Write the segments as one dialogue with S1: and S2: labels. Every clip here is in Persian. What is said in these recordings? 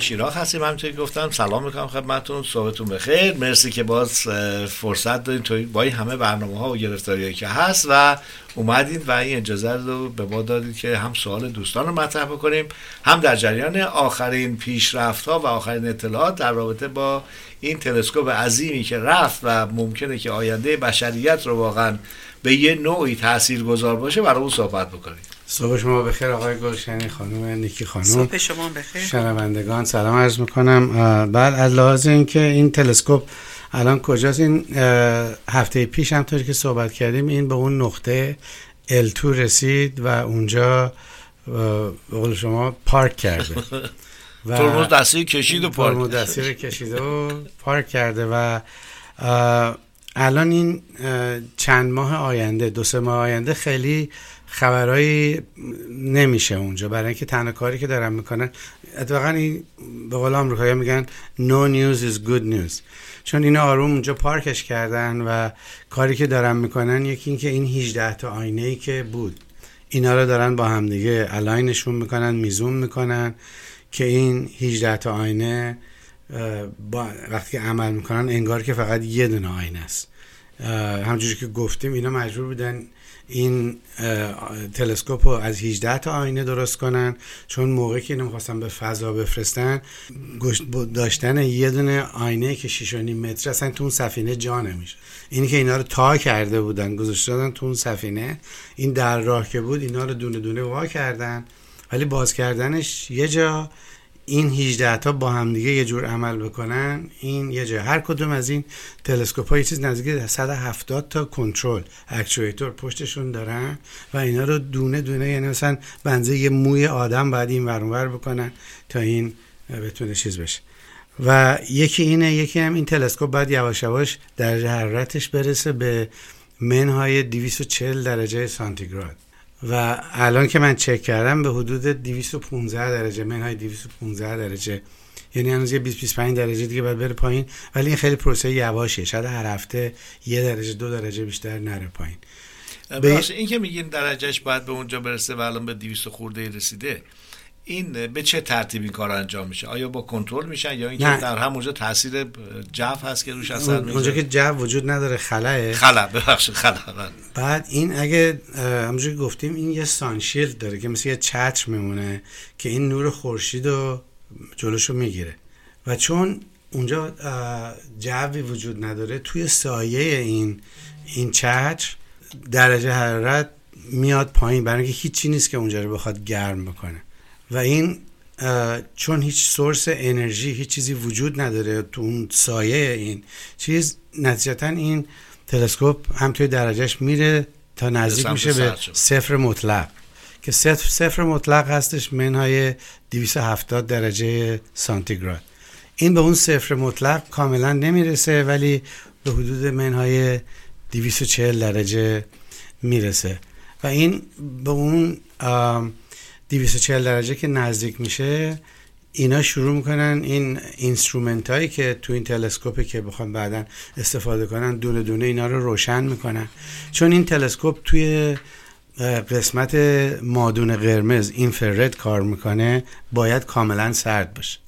S1: شیراخ هستیم. همونطوری گفتم سلام می‌کنم خدمتتون. صحبتون بخیر. مرسی که باز فرصت دارین. توی با این همه برنامه ها و گرفتاری که هست و اومدید و این اجازه رو به ما دادید که هم سوال دوستان رو مطرح بکنیم هم در جریان آخرین پیشرفت ها و آخرین اطلاعات در رابطه با این تلسکوپ عظیمی که رفت و ممکنه که آینده بشریت رو واقعا به یه نوعی تأثیر گذار باشه برای اون صحبت بکنیم.
S2: صبح شما بخیر آقای گلشنی خانم نیکی خانم.
S3: صبح شما بخیر.
S2: شنوندگان سلام عرض می‌کنم. بعد از لحاظ اینکه این تلسکوپ الان کجاست این هفته پیش هم طوری که صحبت کردیم این به اون نقطه L2 رسید و اونجا به قول شما پارک کرده.
S1: و ترمز دستی کشید و پارک
S2: ترمز دستی کشید و پارک کرده و الان این چند ماه آینده دو سه ماه آینده خیلی خبرهایی نمیشه اونجا. برای اینکه تنها کاری که دارن می‌کنن اتفاقا این به قول آمریکایی میگن no news is good news. چون اینا آروم اونجا پارکش کردن و کاری که دارن می‌کنن یکی اینکه این 18 تا آینه ای که بود اینا رو دارن با همدیگه الاینشون می‌کنن میزون می‌کنن که این 18 تا آینه با وقتی عمل می‌کنن انگار که فقط یه دونه آینه است. همجوری که گفتیم اینا مجبور بودن این تلسکوپ رو از 18 تا آینه درست کنن. چون موقعی که نمی‌خواستن به فضا بفرستن داشتن یه دونه آینه که 6.5 متر اصلا تو اون سفینه جا نمیشه اینی که اینا رو تا کرده بودن گذاشته دادن تو اون سفینه این در راه که بود اینا رو دونه دونه وا کردن. ولی باز کردنش یه جا این 18 تا با هم دیگه یه جور عمل بکنن این یه جا. هر کدوم از این تلسکوپ ها یه چیز نزدیک 170 تا کنترل اکچویتور پشتشون دارن و اینا رو دونه دونه یعنی مثلا بنزه یه موی آدم باید این ورانور بکنن تا این بتونه چیز بشه. و یکی اینه یکی هم این تلسکوپ باید یواش یواش درجه حرارتش برسه به منهای 240 درجه سانتیگراد. و الان که من چک کردم به حدود 215 درجه منهای 215 درجه. یعنی هنوز یه 20 25 درجه دیگه باید بره پایین. ولی این خیلی پروسه یواشه شاید هر هفته یه درجه دو درجه بیشتر نره پایین.
S1: به این که میگین درجهش باید به اونجا برسه و الان به 200 خورده رسیده. این به چه ترتیب این کار انجام میشه؟ آیا با کنترل میشن یا اینکه در همونجا تاثیر جو هست که روش اثر می‌ذاره؟
S2: اونجا که جو وجود نداره خلاه
S1: خلا ببخشید خلا
S2: بعد این اگه همونجوری گفتیم این یه سانشیلد داره که مثل یه چتر میمونه که این نور خورشید رو جلوشو می‌گیره. و چون اونجا جوی وجود نداره توی سایه این این چتر درجه حرارت میاد پایین برای اینکه هیچی نیست که اونجا رو بخواد گرم بکنه. و این چون هیچ سورس انرژی هیچ چیزی وجود نداره تو اون سایه این چیز نتیجتا این تلسکوپ هم توی درجهش میره تا نزدیک میشه به صفر مطلق. که صفر, صفر مطلق هستش منهای 270 درجه سانتیگراد. این به اون صفر مطلق کاملا نمی‌رسه ولی به حدود منهای 240 درجه می‌رسه. و این به اون 240 درجه که نزدیک میشه اینا شروع می‌کنن این instrument هایی که تو این تلسکوپی که بخوام بعدا استفاده کنن دونه دونه اینا رو روشن می‌کنن. چون این تلسکوپ توی قسمت مادون قرمز infrared کار می‌کنه باید کاملا سرد باشه.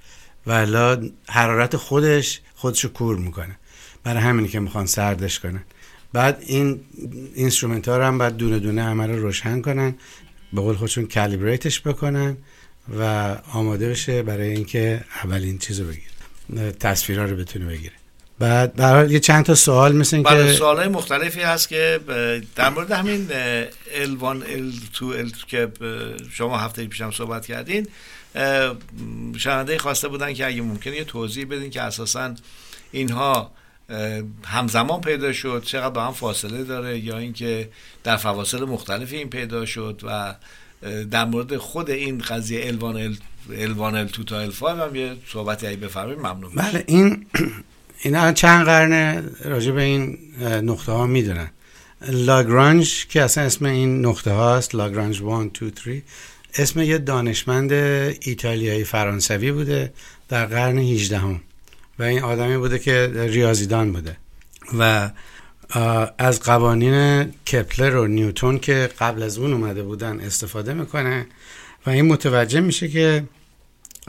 S2: ولی حرارت خودش خودشو کور می‌کنه. برای همینی که می‌خوان سردش کنن. بعد این instrument ها رو هم بعد دونه دونه همه رو روشن کنن. به قول خودشون کالیبریتش بکنن و آماده بشه برای اینکه اولین چیز رو بگیره. تصویرها رو بتونه بگیره. بعد برای یه چند تا سوال مثل این که
S1: سوالای مختلفی هست که در مورد همین L1 L2 L که ب- شما هفته پیشم صحبت کردین شنونده خواسته بودن که اگه ممکنه یه توضیح بدین که اساسا اینها همزمان پیدا شد چقدر با هم فاصله داره یا اینکه در فواصل مختلفی این پیدا شد و در مورد خود این قضیه L1 L- L1 L2 تا L5 هم یه صحبتی اگه بفرمایید ممنون.
S2: بله این اینا چند قرن راجع به این نقطه ها می‌دونن لاگرانج که اصلا اسم این نقطه هاست لاگرانج 1 2 3 اسم یه دانشمند ایتالیایی فرانسوی بوده در قرن 18 هم. و این آدمی بوده که ریاضیدان بوده. و از قوانین کپلر و نیوتون که قبل از اون اومده بودن استفاده می‌کنه و این متوجه میشه که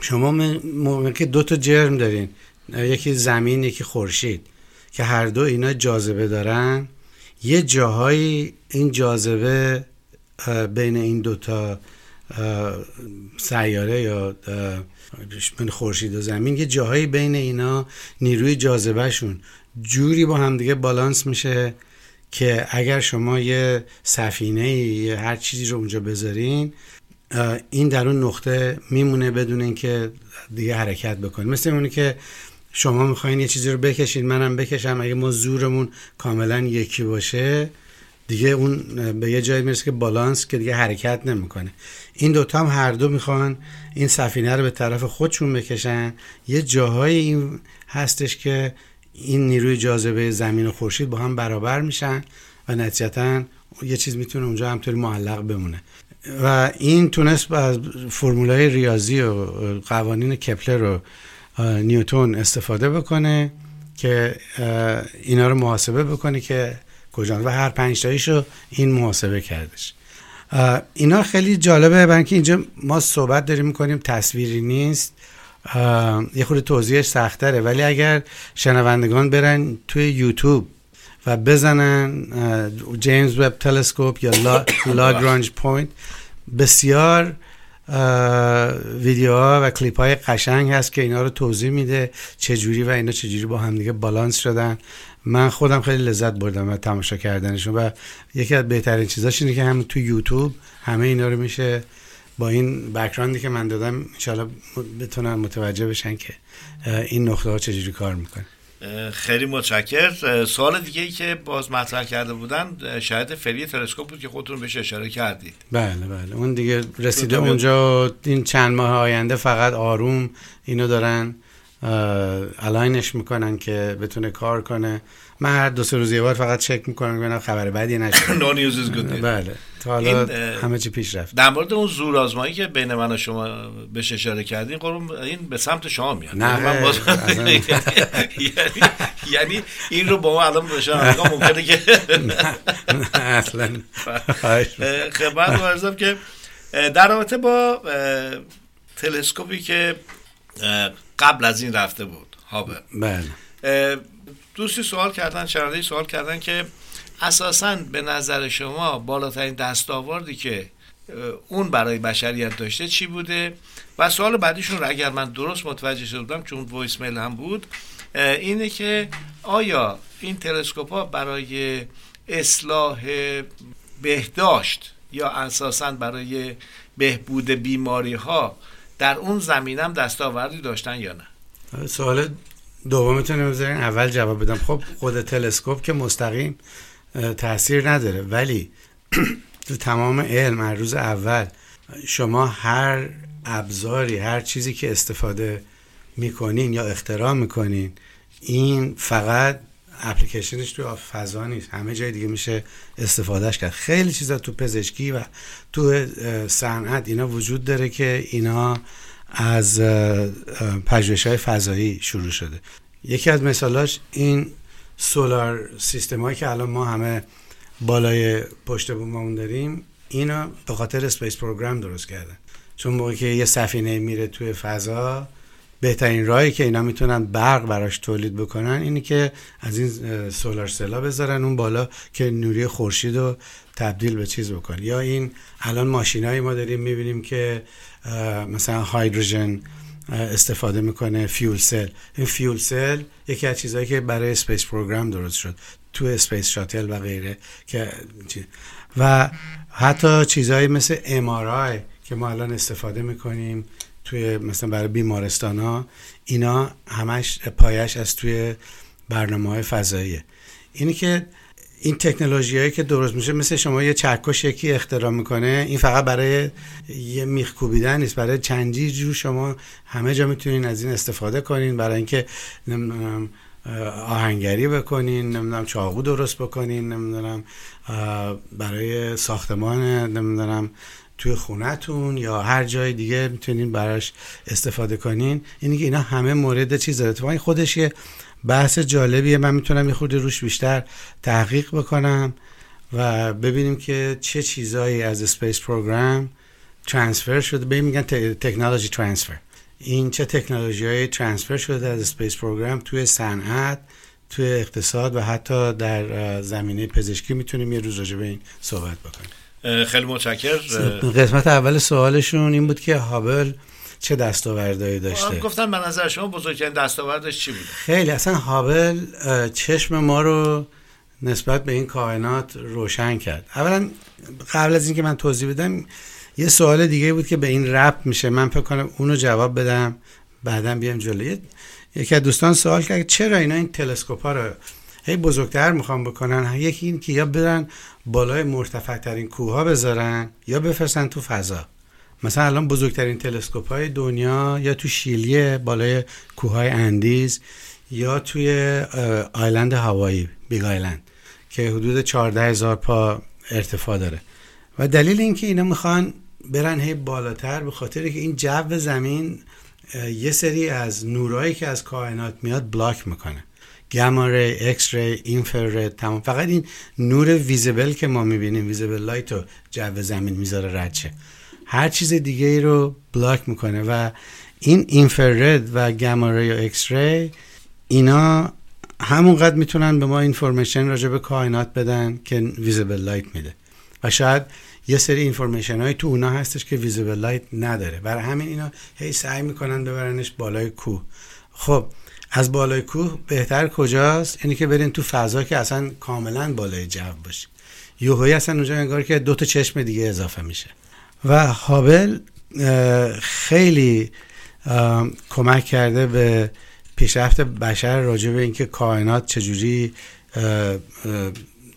S2: شما موقعی که دو تا جرم دارین یکی زمین یکی خورشید که هر دو اینا جاذبه دارن یه جاهایی این جاذبه بین این دوتا سیاره یا بین خورشید و زمین یه جاهایی بین اینا نیروی جاذبهشون. جوری با همدیگه بالانس میشه که اگر شما یه سفینه یه هر چیزی رو اونجا بذارین این در اون نقطه میمونه بدون اینکه دیگه حرکت بکنه مثل اونی که شما می‌خواین یه چیزی رو بکشین منم بکشم. اگه ما زورمون کاملا یکی باشه دیگه اون به یه جایی می‌رسه که بالانس که دیگه حرکت نمی‌کنه. این دوتا هم هر دو می‌خوان این سفینه رو به طرف خودشون بکشن. یه جاهای این هستش که این نیروی جاذبه زمین و خورشید با هم برابر میشن و نتیجتا یه چیز می‌تونه اونجا همطوری معلق بمونه. و این تونست از فرمولای ریاضی و قوانین کپلر و اه، نیوتون استفاده بکنه که اینا رو محاسبه بکنه که کجا و هر پنج تاییشو این محاسبه کردش. اینا خیلی جالبه برای اینکه اینجا ما صحبت داریم می‌کنیم تصویری نیست. یه خورده توضیحش سختره ولی اگر شنوندگان برن توی یوتیوب و بزنن James Webb Telescope یا La- Lagrange point بسیار ویدیوها و کلیپ های قشنگ هست که اینا رو توضیح میده چجوری و اینا چجوری با هم دیگه بالانس شدن. من خودم خیلی لذت بردم و تماشا کردنشون و یکی از بهترین چیزاش اینه که هم تو یوتیوب همه اینا رو میشه با این بکراندی که من دادم انشاءالله بتونن متوجه بشن که این نقطه ها چجوری کار می‌کنه.
S1: خیلی متشکر سوال دیگه ای که باز مطرح کرده بودن شاید فعلی تلسکوپ بود که خودتون بهش اشاره کردید.
S2: بله بله. اون دیگه رسیده
S1: بیاد.
S2: اونجا این چند ماه آینده فقط آروم اینو دارن. الاینش می‌کنن که بتونه کار کنه. من هر دو سه روز یه بار فقط چک می‌کنم ببینم خبر بدی نشه
S1: news is good news.
S2: بله. تا حالا همه چی پیش رفت.
S1: در مورد اون زور آزمایی که بین من و شما بهش اشاره کردین قرم این به سمت شما میاد.
S2: نه،
S1: یعنی من باز-
S2: اصلا.
S1: یعنی یعنی این رو با ما الان شما ممکنه که
S2: اصلا.
S1: خدمت ارزم که در رابطه با تلسکوپی که قبل از این رفته بود. هابل
S2: بله.
S1: دوستی سوال کردن شنونده سوال کردن که اساسا به نظر شما بالاترین دستاوردی که اون برای بشریت داشته چی بوده؟ و سوال بعدیشون رو اگر من درست متوجه شده بودم چون وایس میل هم بود اینه که آیا این تلسکوپ ها برای اصلاح بهداشت یا اساسا برای بهبود بیماری ها در اون زمینه هم دستاوردی داشتن یا نه؟
S2: سوال دومتون رو اول جواب بدم. خب خود تلسکوپ که مستقیم تاثیر نداره. ولی تو تمام علم از روز اول شما هر ابزاری هر چیزی که استفاده می‌کنین یا اختراع می‌کنین این فقط اپلیکیشنش تو فضا نیست. همه جای دیگه میشه استفادهش کرد. خیلی چیزا تو پزشکی و تو صنعت اینا وجود داره که اینا از پژوهش های فضایی شروع شده. یکی از مثالاش این solar system هایی که الان ما همه بالای پشت بوممون داریم اینا به خاطر space program درست کردن. چون موقعی که یه سفینه میره توی فضا بهترین راهی که اینا می‌تونن برق براش تولید بکنن اینی که از این solar cell ا بذارن اون بالا که نور خورشید رو تبدیل به چیز بکنن یا این الان ماشینایی ما داریم می‌بینیم که مثلا hydrogen استفاده می‌کنه fuel cell. این fuel cell یکی از چیزهایی که برای space program درست شد. تو space shuttle و غیره که و حتی چیزهایی مثل MRI که ما الان استفاده می‌کنیم. توی مثلا برای بیمارستان ها اینا همش پایش از توی برنامه های فضاییه. اینی که این تکنولوژی هایی که درست میشه مثل شما یه چکش یکی اختراع می‌کنه این فقط برای یه میخ کوبیدن نیست برای چندی جو شما همه جا می‌تونین از این استفاده کنین برای اینکه نمی‌دونم آهنگری بکنین نمی‌دونم چاقو درست بکنین نمی‌دونم برای ساختمان نمی‌دونم توی خونتون یا هر جای دیگه می‌تونین براش استفاده کنین. اینی که اینا همه مورد چیز داره. خودش یه بحث جالبیه. من می‌تونم یه خورده روش بیشتر تحقیق بکنم و ببینیم که چه چیزایی از space program transfer شده. به میگن technology transfer این چه تکنولوژی های transfer شده از space program توی صنعت توی اقتصاد و حتی در زمینه پزشکی می‌تونیم یه روز راجع به این صحبت بکنیم.
S1: خیلی متشکر
S2: قسمت اول سوالشون این بود که هابل چه دستاوردهایی داشته؟
S1: گفتم به نظر شما بزرگترین دستاوردش چی بوده
S2: خیلی اصلا هابل چشم ما رو نسبت به این کائنات روشن کرد. اولا قبل از اینکه من توضیح بدم یه سوال دیگه بود که به این رپ میشه. من فکر کنم اونو جواب بدم بعدا بیام جلوی یکی از دوستان سوال کرد چرا اینا این تلسکوپ ها رو هی بزرگتر می‌خوام بکنن. یکی این که یا برن بالای مرتفع ترین کوه ها بذارن یا بفرستن تو فضا. مثلا الان بزرگترین تلسکوپ های دنیا یا تو شیلیه بالای کوههای Andes یا توی island هاوایی Big Island که حدود 14 هزار پا ارتفاع داره. و دلیل اینکه اینا می‌خوان برن هی بالاتر به خاطر که این جو زمین یه سری از نورایی که از کائنات میاد block می‌کنه. gamma ray X-ray infrared تمام. فقط این نور visible که ما می‌بینیم visible light رو جو زمین می‌ذاره رد هر چیز دیگه ای رو block می‌کنه و این infrared و gamma ray و X-ray اینا همونقدر می‌تونن به ما information راجع به کائنات بدن که visible light میده. و شاید یه سری information های تو اونا هستش که visible light نداره. برای همین اینا هی سعی می‌کنن ببرنش بالای کوه. خب از بالای کوه بهتر کجاست؟ اینی که برین تو فضا که اصلا کاملا بالای جو باشه یوهوی اصلا اونجا انگار که دو تا چشم دیگه اضافه میشه. و هابل خیلی کمک کرده به پیشرفت بشر راجع به اینکه کائنات چجوری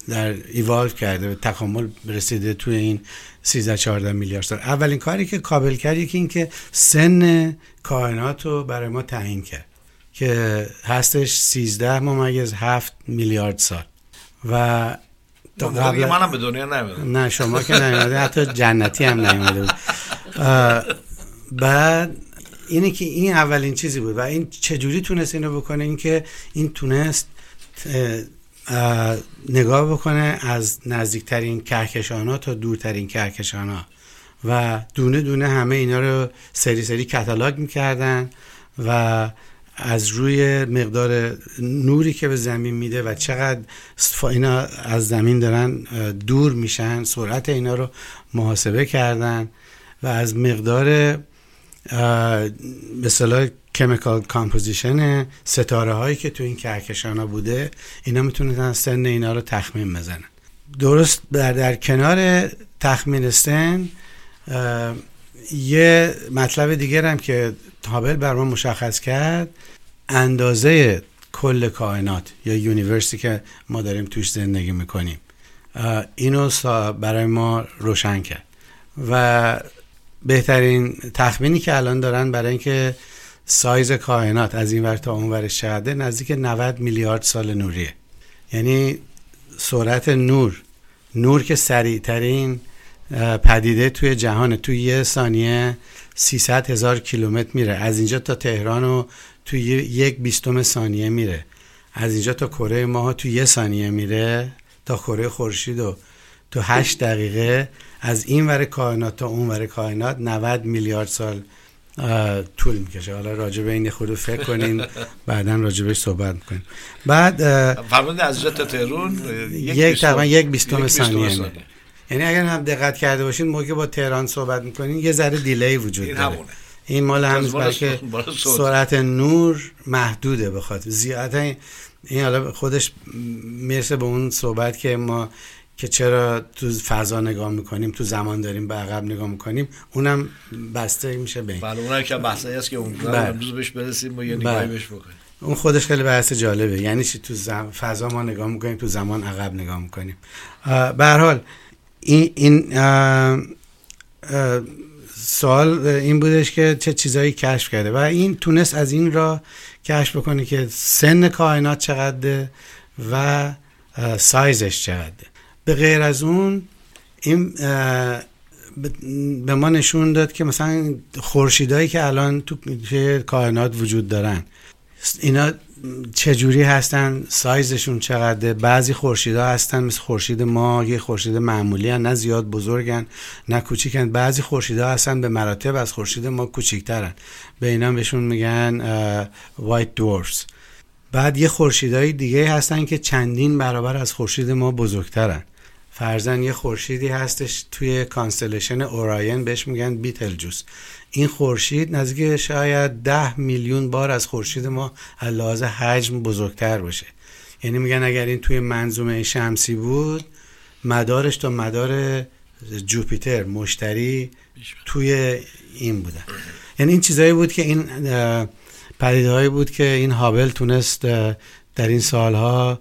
S2: در ایوالو کرده به تکامل رسیده توی این 13 14 میلیارد سال. اولین کاری که کابل کرد یکی این که سن کائنات رو برای ما تعیین کرد. که هستش 13 ممیز 7 میلیارد سال. و
S1: تا قبل منم به دنیا نمی‌دونم
S2: نه شما که نمی‌دونم حتی جنتی هم نمی‌دونم بعد اینه که این اولین چیزی بود و این چجوری تونست اینو بکنه؟ اینکه این تونست نگاه بکنه از نزدیکترین کهکشان ها تا دورترین کهکشان ها و دونه دونه همه اینا رو سری سری catalog می‌کردن و از روی مقدار نوری که به زمین میده و چقدر اینا از زمین دارن دور میشن سرعت اینا رو محاسبه کردن و از مقدار به اصطلاح chemical composition ستاره هایی که تو این کهکشان ها بوده اینا می‌تونن سن اینا رو تخمین بزنن. درست در, در کنار تخمین سن یه مطلب دیگر هم که تابل بر ما مشخص کرد اندازه کل کائنات یا یونیورسی که ما داریم توش زندگی می‌کنیم اینو برای ما روشن کرد. و بهترین تخمینی که الان دارن برای اینکه سایز کائنات از این ور تا اون ورش چقدر نزدیک 90 میلیارد سال نوریه. یعنی سرعت نور نور که سریعترین پدیده توی جهان توی یه ثانیه 300 هزار کیلومتر میره. از اینجا تا تهران و توی یک بیستم ثانیه میره. از اینجا تا کره ماه توی یه ثانیه میره تا کره خورشید و تو هشت دقیقه از این ور کائنات تا اون ور کائنات 90 میلیارد سال طول می‌کشه. حالا راجع به این خود فکر کنین بعدا راجع بهش صحبت می‌کنیم. بعد
S1: فرمودید از تا تهرون
S2: یک تقریبا یک بیستم ثانیه یعنی اگر هم دقت کرده باشین موقع با تهران صحبت می‌کنین یه ذره دیلی وجود
S1: این
S2: داره
S1: همونه.
S2: این مال هم
S1: مال
S2: بلکه. سرعت نور محدوده بخاطر زیاد این حالا خودش می‌رسه به اون صحبت که ما که چرا تو فضا نگاه می‌کنیم تو زمان داریم به عقب نگاه می‌کنیم اونم بسته میشه به این
S1: بله اونها که بحثایی هست که اون
S2: بله.
S1: امروز بهش برسیم و یه نگاهی
S2: بله.
S1: بهش بکنیم
S2: اون خودش خیلی بحث جالبه یعنی چی تو زم... فضا ما نگاه می‌کنیم تو زمان عقب نگاه می‌کنیم به هر حال این, این سوال این بودش که چه چیزایی کشف کرده و این تونست از این را کشف بکنه که سن کائنات چقدره و سایزش چقدره. به غیر از اون این به ما نشون داد که مثلا خورشیدایی که الان تو کائنات وجود دارن اینا چجوری هستن سایزشون چقدره؟ بعضی خورشیدها هستن مثل خورشید ما یه خورشید معمولی هن. نه زیاد بزرگن نه کوچیکن. بعضی خورشیدها هستن به مراتب از خورشید ما کوچیکترن. به اینا بهشون میگن وایت دورفز بعد یه خورشیدهای دیگه هستن که چندین برابر از خورشید ما بزرگترن. فرضاً یه خورشیدی هستش توی constellation Orion بهش میگن Betelgeuse این خورشید نزدیک شاید ده میلیون بار از خورشید ما از لحاظ حجم بزرگتر باشه. یعنی میگن اگر این توی منظومه شمسی بود مدارش تا مدار Jupiter مشتری توی این بودن یعنی این چیزایی بود که این پدیدهایی بود که این هابل تونست در این سالها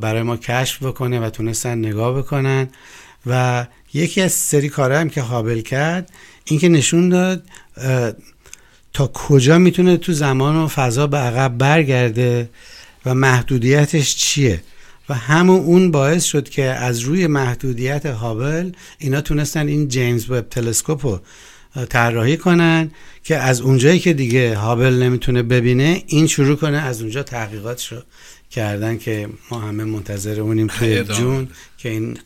S2: برای ما کشف بکنه و تونستن نگاه بکنن. و یکی از سری کارها هم که هابل کرد این که نشون داد تا کجا می‌تونه تو زمان و فضا به عقب برگرده و محدودیتش چیه. و همون اون باعث شد که از روی محدودیت هابل اینا تونستن این جیمز وب تلسکوپ رو طراحی کنن که از اونجایی که دیگه هابل نمی‌تونه ببینه این شروع کنه از اونجا تحقیقاتش رو کردن که ما همه منتظر اونیم توی
S1: ادامه.
S2: جون که این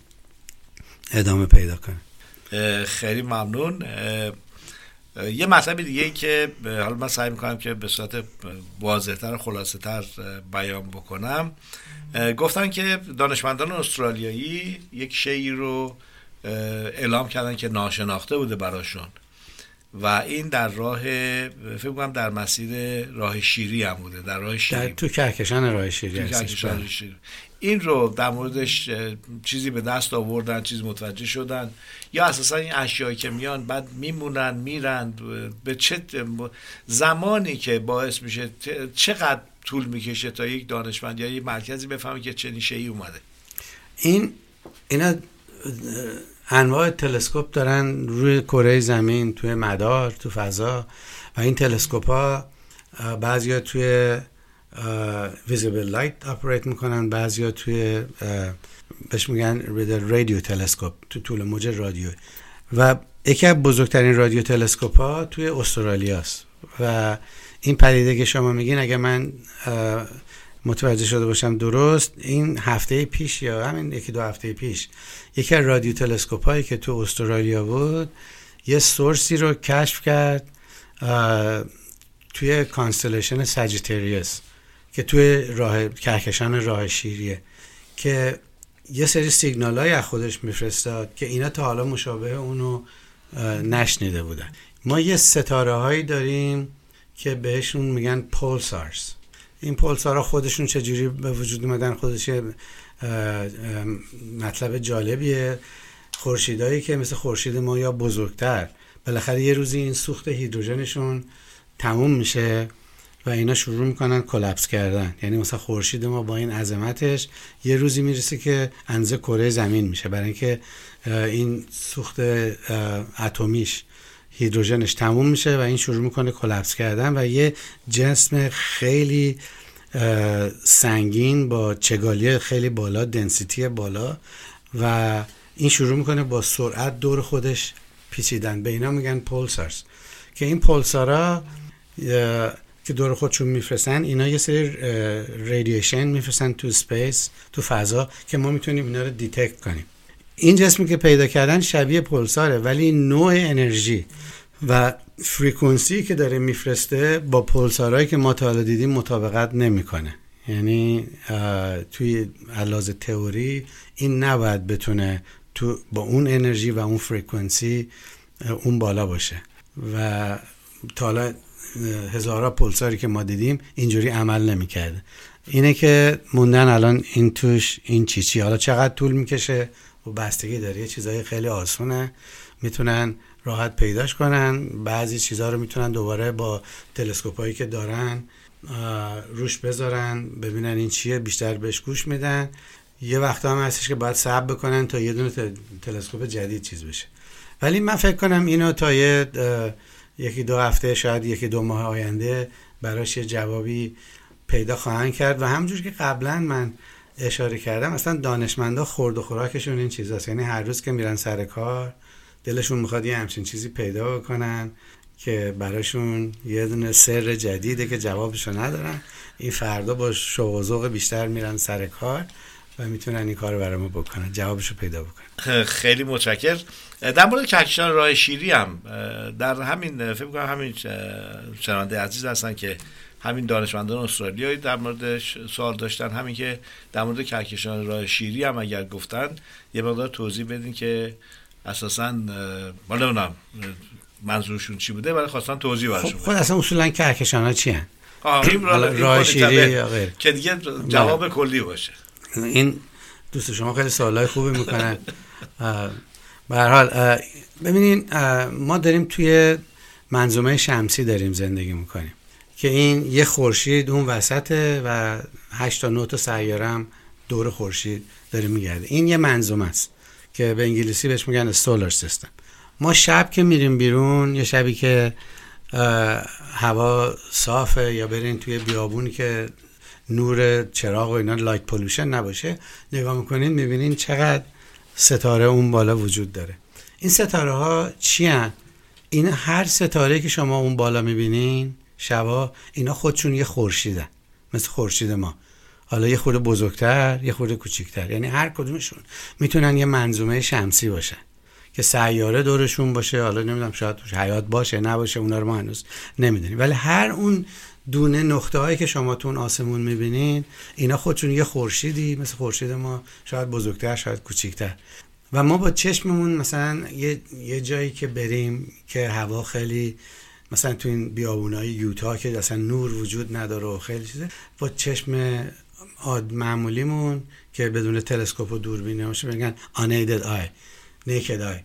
S2: ادامه پیدا کنه.
S1: خیلی ممنون. یه مطلب دیگه که حالا من سعی می‌کنم که به صورت واضحتر و خلاصه تر بیان بکنم. گفتن که دانشمندان استرالیایی یک شی رو اعلام کردن که ناشناخته بوده براشون. و این در راه فکر کنم در مسیر راه شیری هم بوده در راه
S2: در
S1: شیری
S2: تو کهکشان راه شیری
S1: کهکشان
S2: بله.
S1: این رو در موردش چیزی به دست آوردن چیزی متوجه شدن. یا اساسا این اشیایی که میان بعد میمونن میرن به چه زمانی که باعث میشه چقدر طول می‌کشه تا یک دانشمند یا یک مرکزی بفهمه که چنین شیئی اومده.
S2: این اینا انواع تلسکوپ دارن روی کره زمین توی مدار تو فضا و این تلسکوپ ها بعضیا توی visible light operate می‌کنن بعضیا توی اه، بهش میگن رادیو تلسکوپ تو طول موج رادیو. و یکی از بزرگترین رادیو تلسکوپ ها توی استرالیا است. و این پدیده که شما میگین اگه من متوجه شده باشم درست این هفته پیش یا همین یکی دو هفته پیش یکی از رادیو تلسکوپ هایی که تو استرالیا بود یه source ی رو کشف کرد توی constellation Sagittarius که توی راه کهکشان راه شیریه که یه سری سیگنال های از خودش میفرستاد که اینا تا حالا مشابه اونو نشنیده بودن. ما یه ستاره هایی داریم که بهشون میگن پولسارز. این پولسارها خودشون چجوری به وجود اومدن؟ خودش مطلب جالبیه. خورشیدایی که مثل خورشید ما یا بزرگتر. بالاخره یه روزی این سوخت هیدروژنشون تموم میشه و اینا شروع می‌کنن کلپس کردن. یعنی مثلا خورشید ما با این عظمتش یه روزی می‌رسه که انزه کره زمین میشه. برای اینکه این سوخت اتمیش هیدروژنش تموم میشه و این شروع می‌کنه collapse کردن و یه جسم خیلی سنگین با چگالی خیلی بالا density بالا و این شروع می‌کنه با سرعت دور خودش پیچیدن. به اینا میگن pulsars که این پولسارا که دور خودشون میفرستن اینا یه سری radiation میفرستن تو space تو فضا که ما می‌تونیم اینا رو detect کنیم. این جسمی که پیدا کردن شبیه پولساره ولی نوع انرژی و فریکونسی که داره میفرسته با پولسارهایی که ما تا حالا دیدیم مطابقت نمی‌کنه. یعنی توی علاوه تئوری این نباید بتونه تو با اون انرژی و اون فریکونسی اون بالا باشه. و تا حالا هزارا پولساری که ما دیدیم اینجوری عمل نمی‌کرده. اینه که موندن الان این توش این چی چی حالا چقدر طول می‌کشه؟ و بستگی داره. یه چیزای خیلی آسونه. می‌تونن راحت پیداش کنن. بعضی چیزها رو می‌تونن دوباره با تلسکوپ هایی که دارن روش بذارن ببینن این چیه بیشتر بهش گوش میدن. یه وقت هم هستش که باید صبر بکنن تا یه دونه تلسکوپ جدید چیز بشه. ولی من فکر کنم اینو تا یه یکی دو هفته شاید یکی دو ماه آینده براش یه جوابی پیدا خواهند کرد. و همجور که قبلا من اشاره کردم اصلا دانشمندا خورد و خوراکشون این چیزاست. یعنی هر روز که میرن سر کار دلشون می‌خواد یه همچین چیزی پیدا بکنن که براشون یه دونه سر جدیده که جوابشو ندارن. این فردا با شوق بیشتر میرن سر کار و می‌تونن این کار برای ما بکنن جوابشو پیدا بکنن.
S1: خیلی متشکر در مورد کهکشان راه شیری هم در همین فکر کنم همین شنونده عزیز هستن که همین دانشمندان استرالیایی در مورد سوال داشتن. همین که در مورد کهکشان راه شیری هم اگر گفتن یه مقدار توضیح بدین که اساسا بالا نمی‌دونم منظورشون چی بوده ولی خواستن توضیح برشون
S2: خب, خب اصلا اصولا کهکشان ها چی هن؟
S1: راه شیری که دیگه جواب بله. کلی باشه.
S2: این دوست شما خیلی سوالای خوبی می‌کنن. به هر حال ببینین ما داریم توی منظومه شمسی داریم زندگی می‌کنیم. که این یه خورشید اون وسطه و 8 تا 9 تا سیاره دور خورشید داره میگرده. این یه منظومه است که به انگلیسی بهش میگن سولار سیستم ما شب که میریم بیرون یه شبی که هوا صافه یا برین توی بیابونی که نور چراغ و اینا لایت پولوشن نباشه نگاه می‌کنین می‌بینین چقدر ستاره اون بالا وجود داره. این ستاره ها چی هن؟ این هر ستاره که شما اون بالا می‌بینین شبا اینا خودشون یه خورشیدن مثل خورشید ما. حالا یه خورده بزرگتر یه خورده کوچیکتر. یعنی هر کدومشون می‌تونن یه منظومه شمسی باشن که سیاره دورشون باشه. حالا نمی‌دونم شاید توش حیات باشه نباشه اونا رو ما هنوز نمی‌دونیم. ولی هر اون دونه نقطه هایی که شما تو آسمون می‌بینین اینا خودشون یه خورشیدی مثل خورشید ما. شاید بزرگتر شاید کوچیکتر. و ما با چشممون مثلا یه, یه جایی که بریم که هوا خیلی مثلا تو این بیابونای یوتا که اصلا نور وجود نداره و خیلی چیزه با چشم آد معمولیمون که بدون تلسکوپ و دوربین نمیشه بگن unaided eye naked eye.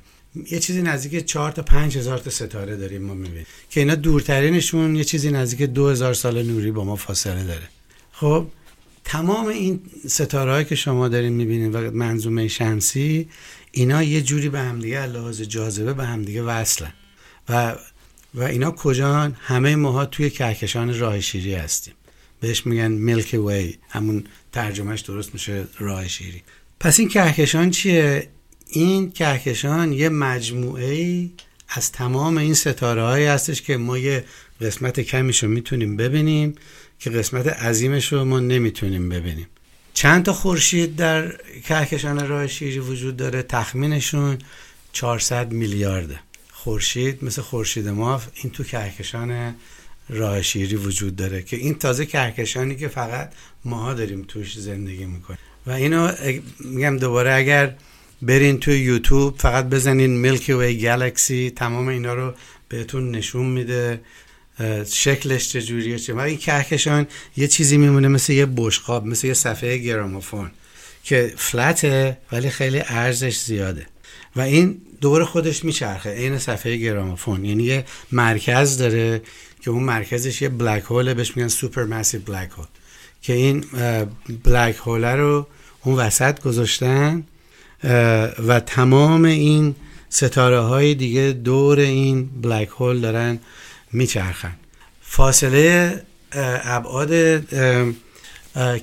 S2: یه چیزی نزدیک 4 تا 5 هزار تا ستاره داریم ما می‌بینیم. که اینا دورترینشون یه چیزی نزدیک 2000 سال نوری با ما فاصله داره. خب تمام این ستاره که شما دارین می‌بینید و منظومه شمسی اینا یه جوری به همدیگه لحاظ جاذبه به همدیگه وصلن. و و اینا کجان؟ همه ماها توی کهکشان راه شیری هستیم. بهش میگن میلکی وی همون ترجمهش درست میشه راه شیری پس این کهکشان چیه؟ این کهکشان یه مجموعه ای از تمام این ستاره هایی هستش که ما یه قسمت کمیش رو می‌تونیم ببینیم که قسمت عظیمش رو ما نمی‌تونیم ببینیم. چند تا خورشید در کهکشان راه شیری وجود داره؟ تخمینشون 400 میلیارده. خورشید مثل خورشید ما این تو کهکشان راه شیری وجود داره که این تازه کهکشانی که فقط ماها داریم توش زندگی می‌کنیم. و اینو میگم دوباره اگر برین توی یوتیوب فقط بزنین میلکی وی گلکسی تمام اینا رو بهتون نشون میده شکلش چجوریه چه و این کهکشان یه چیزی میمونه مثل یه بشقاب مثل یه صفحه گرامافون که فلته ولی خیلی ارزش زیاده. و این دور خودش میچرخه این صفحه گرامافون. یعنی یه مرکز داره که اون مرکزش یه بلک هوله بهش میگن سوپر ماسیو بلک هول که این بلک هول رو اون وسط گذاشتن و تمام این ستاره های دیگه دور این بلک هول دارن میچرخن. فاصله ابعاد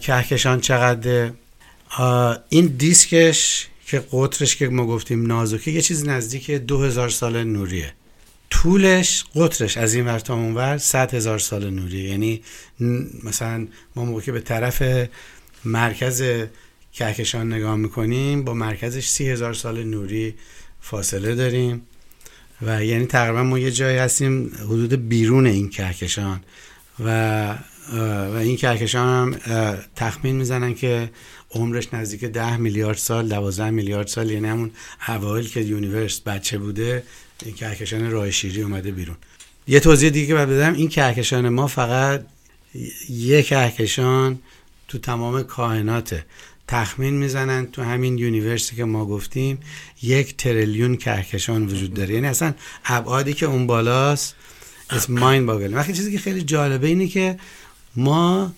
S2: کهکشان چقدر این دیسکش که قطرش که ما گفتیم نازکه یه چیز نزدیک دو هزار سال نوریه. طولش قطرش از این ور تا اون ور صد هزار سال نوریه. یعنی مثلا ما موقع که به طرف مرکز کهکشان نگاه می‌کنیم با مرکزش سی هزار سال نوری فاصله داریم و یعنی تقریبا ما یه جایی هستیم حدود بیرون این کهکشان و و این کهکشان هم تخمین می‌زنن که عمرش نزدیک ده میلیارد سال دوازده میلیارد سال یعنی همون اوایل که universe بچه بوده این کهکشان راه شیری اومده بیرون. یه توضیح دیگه باید بدم این کهکشان ما فقط یک کهکشان تو تمام کائناته. تخمین می‌زنن تو همین یونیورسی که ما گفتیم یک تریلیون کهکشان وجود داره. یعنی اصلا ابعادی که اون بالاست از ماین باگل وقتی چیزی که خیلی جالبه اینه که ما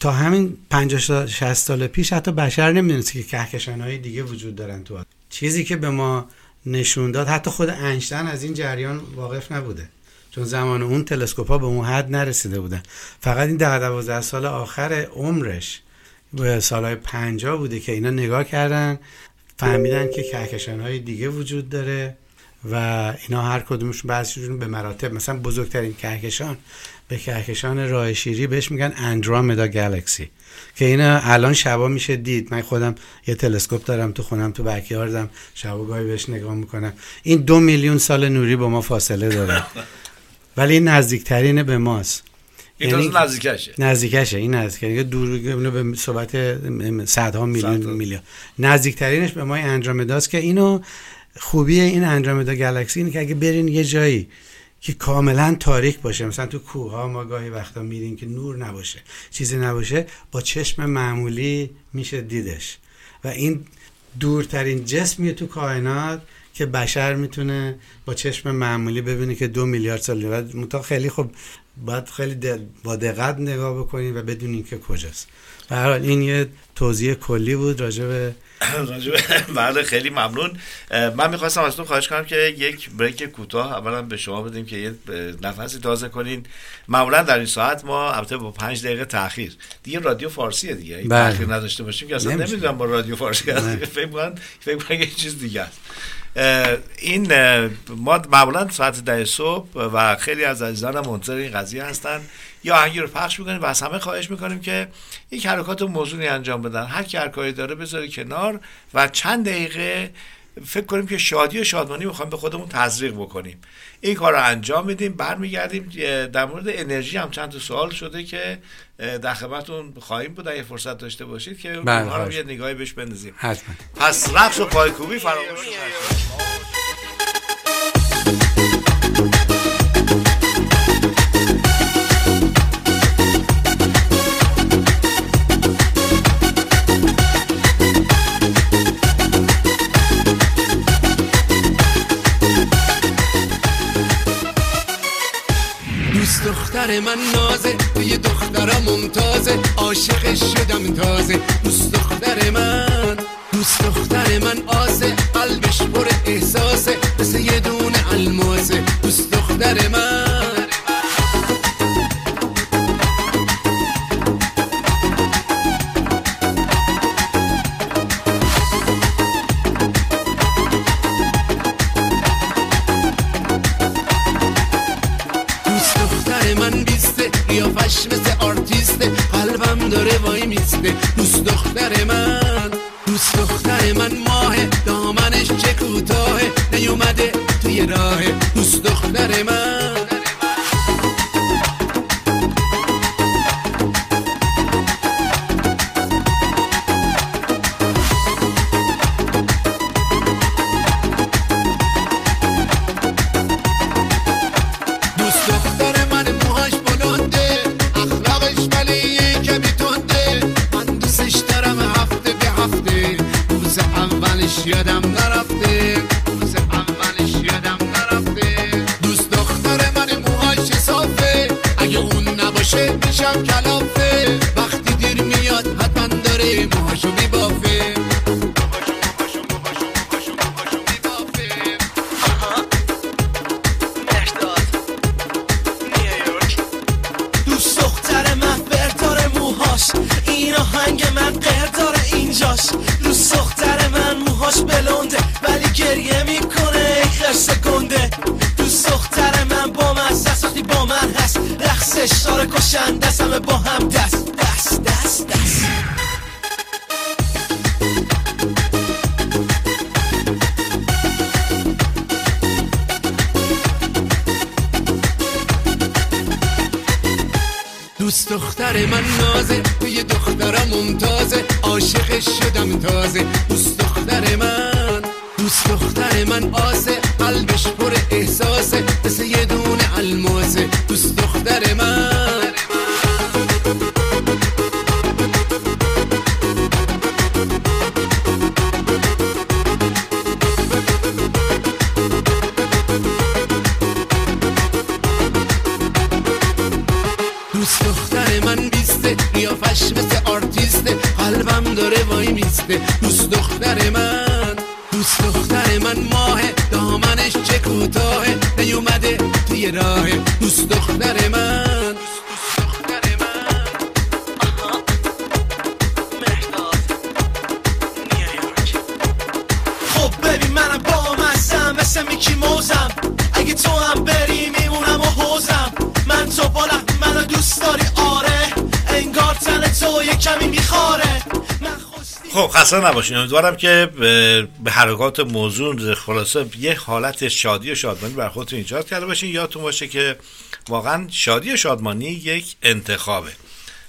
S2: تا همین 50 60 سال پیش حتی بشر نمی‌دونست که کهکشان های دیگه وجود دارن تو چیزی که به ما نشون داد حتی خود انشتن از این جریان واقف نبوده. چون زمان اون تلسکوپ ها به اون حد نرسیده بودن. فقط این ده دوازده سال آخر عمرش به سالهای پنجاه بوده که اینا نگاه کردن فهمیدن که کهکشان های دیگه وجود داره و اینا هر کدومشون بعضیشون به مراتب مثلا بزرگترین کهکشان به کهکشان راه شیری بهش میگن اندرومدا گالاکسی که اینا الان شبا میشه دید. من خودم یه تلسکوپ دارم تو خونم تو بکیاردم شبا گاهی بهش نگاه می‌کنم. این دو میلیون سال نوری با ما فاصله داره. ولی نزدیکترین به ماست.
S1: این یعنی نزدیکشه.
S2: نزدیکشه این نزدیکه. دور به صحبت صدها میلیون میلیون. نزدیکترینش به ما اندرومداست که اینو خوبی این اندرومدا گالاکسی اینه که اگه برین یه جایی که کاملا تاریک باشه. مثلا تو کوه ها ما گاهی وقتا میریم که نور نباشه. چیزی نباشه با چشم معمولی میشه دیدش. و این دورترین جسمی تو کائنات که بشر می‌تونه با چشم معمولی ببینه که دو میلیارد سال بعد خیلی خب باید خیلی با دقت نگاه بکنیم و بدونیم که کجاست. به این یه توضیح کلی بود راجع به
S1: بله خیلی ممنون. من می‌خواستم ازتون خواهش کنم که یک بریک کوتاه اولا به شما بدیم که یه نفسی تازه کنین. معمولا در این ساعت ما البته با پنج دقیقه تاخیر. دیگه رادیو فارسیه دیگه. این بله. تاخیر نداشته باشیم که اصلا نمی‌دونم با رادیو فارسی هست. فکر کنم فکر یه چیز دیگه است. این ما معمولا ساعت ده صبح و خیلی از عزیزان منتظر این قضیه هستن. یا آهنگی رو پخش می‌کنیم و از همه خواهش می‌کنیم که یک حرکات موضوعی انجام بدن. هر کی هر کاری داره بذاره کنار و چند دقیقه فکر کنیم که شادی و شادمانی می‌خوایم به خودمون تزریق بکنیم. این کار رو انجام میدیم برمیگردیم در مورد انرژی هم چند سوال شده که در خدمتتون خواهیم بود. اگه فرصت داشته باشید که بله، اونها رو یه نگاهی بهش بندازیم. پس رقص و پایکوبی فراموش
S3: دختر من نازه تو دخترم ممتازه. عاشقش شدم تازه. دوست دختر من دوست دختر من آزه قلبش پر احساسه. مثل یه دونه الماسه. دوست دختر من. دوست
S4: داری آره. انگار تن تو یه کمی میخاره
S1: خب خسته نباشین. امیدوارم که به حرکات موضوع خلاصه یه حالت شادی و شادمانی بر خودتون ایجاد کرده باشین. یادتون باشه که واقعا شادی و شادمانی یک انتخابه.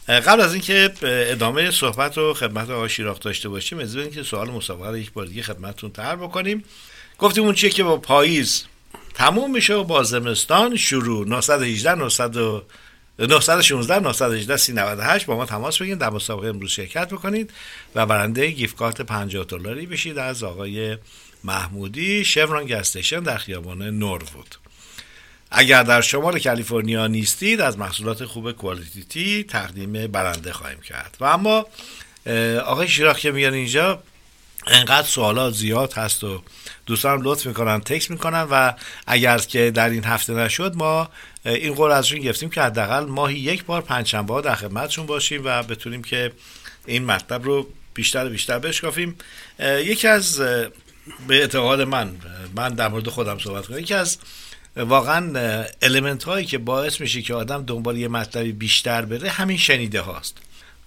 S1: قبل از اینکه ادامه صحبت رو خدمت آقای شیراخ داشته باشیم از که سوال مسابقه رو یک بار دیگه خدمتتون تر بکنیم. گفتیم اون چیه که با پاییز تموم میشه و با زمستان شروع. 918 900 و 916 918 398 با ما تماس بگیرید. در مسابقه امروز شرکت بکنید و برنده گیفت کارت 50 دلاری بشید از آقای محمودی شوران گستشن در خیابان نوروود. اگر در شمال کالیفرنیا نیستید از محصولات خوب کوالیتی تقدیم برنده خواهیم کرد. و اما آقای شیراخ که میان اینجا انقدر سوالات زیاد هست و دوستان لطف می‌کنن تکس می‌کنن و اگر که در این هفته نشد ما این قول ازشون گرفتیم که حداقل ماهی یک بار پنجشنبه در خدمتشون باشیم و بتونیم که این مطلب رو بیشتر و بیشتر بشکافیم. یکی از به اعتقاد من من در مورد خودم صحبت کنم. یکی از واقعا المنت هایی که باعث میشه که آدم دنبال یه مطلبی بیشتر بره همین شنیده هاست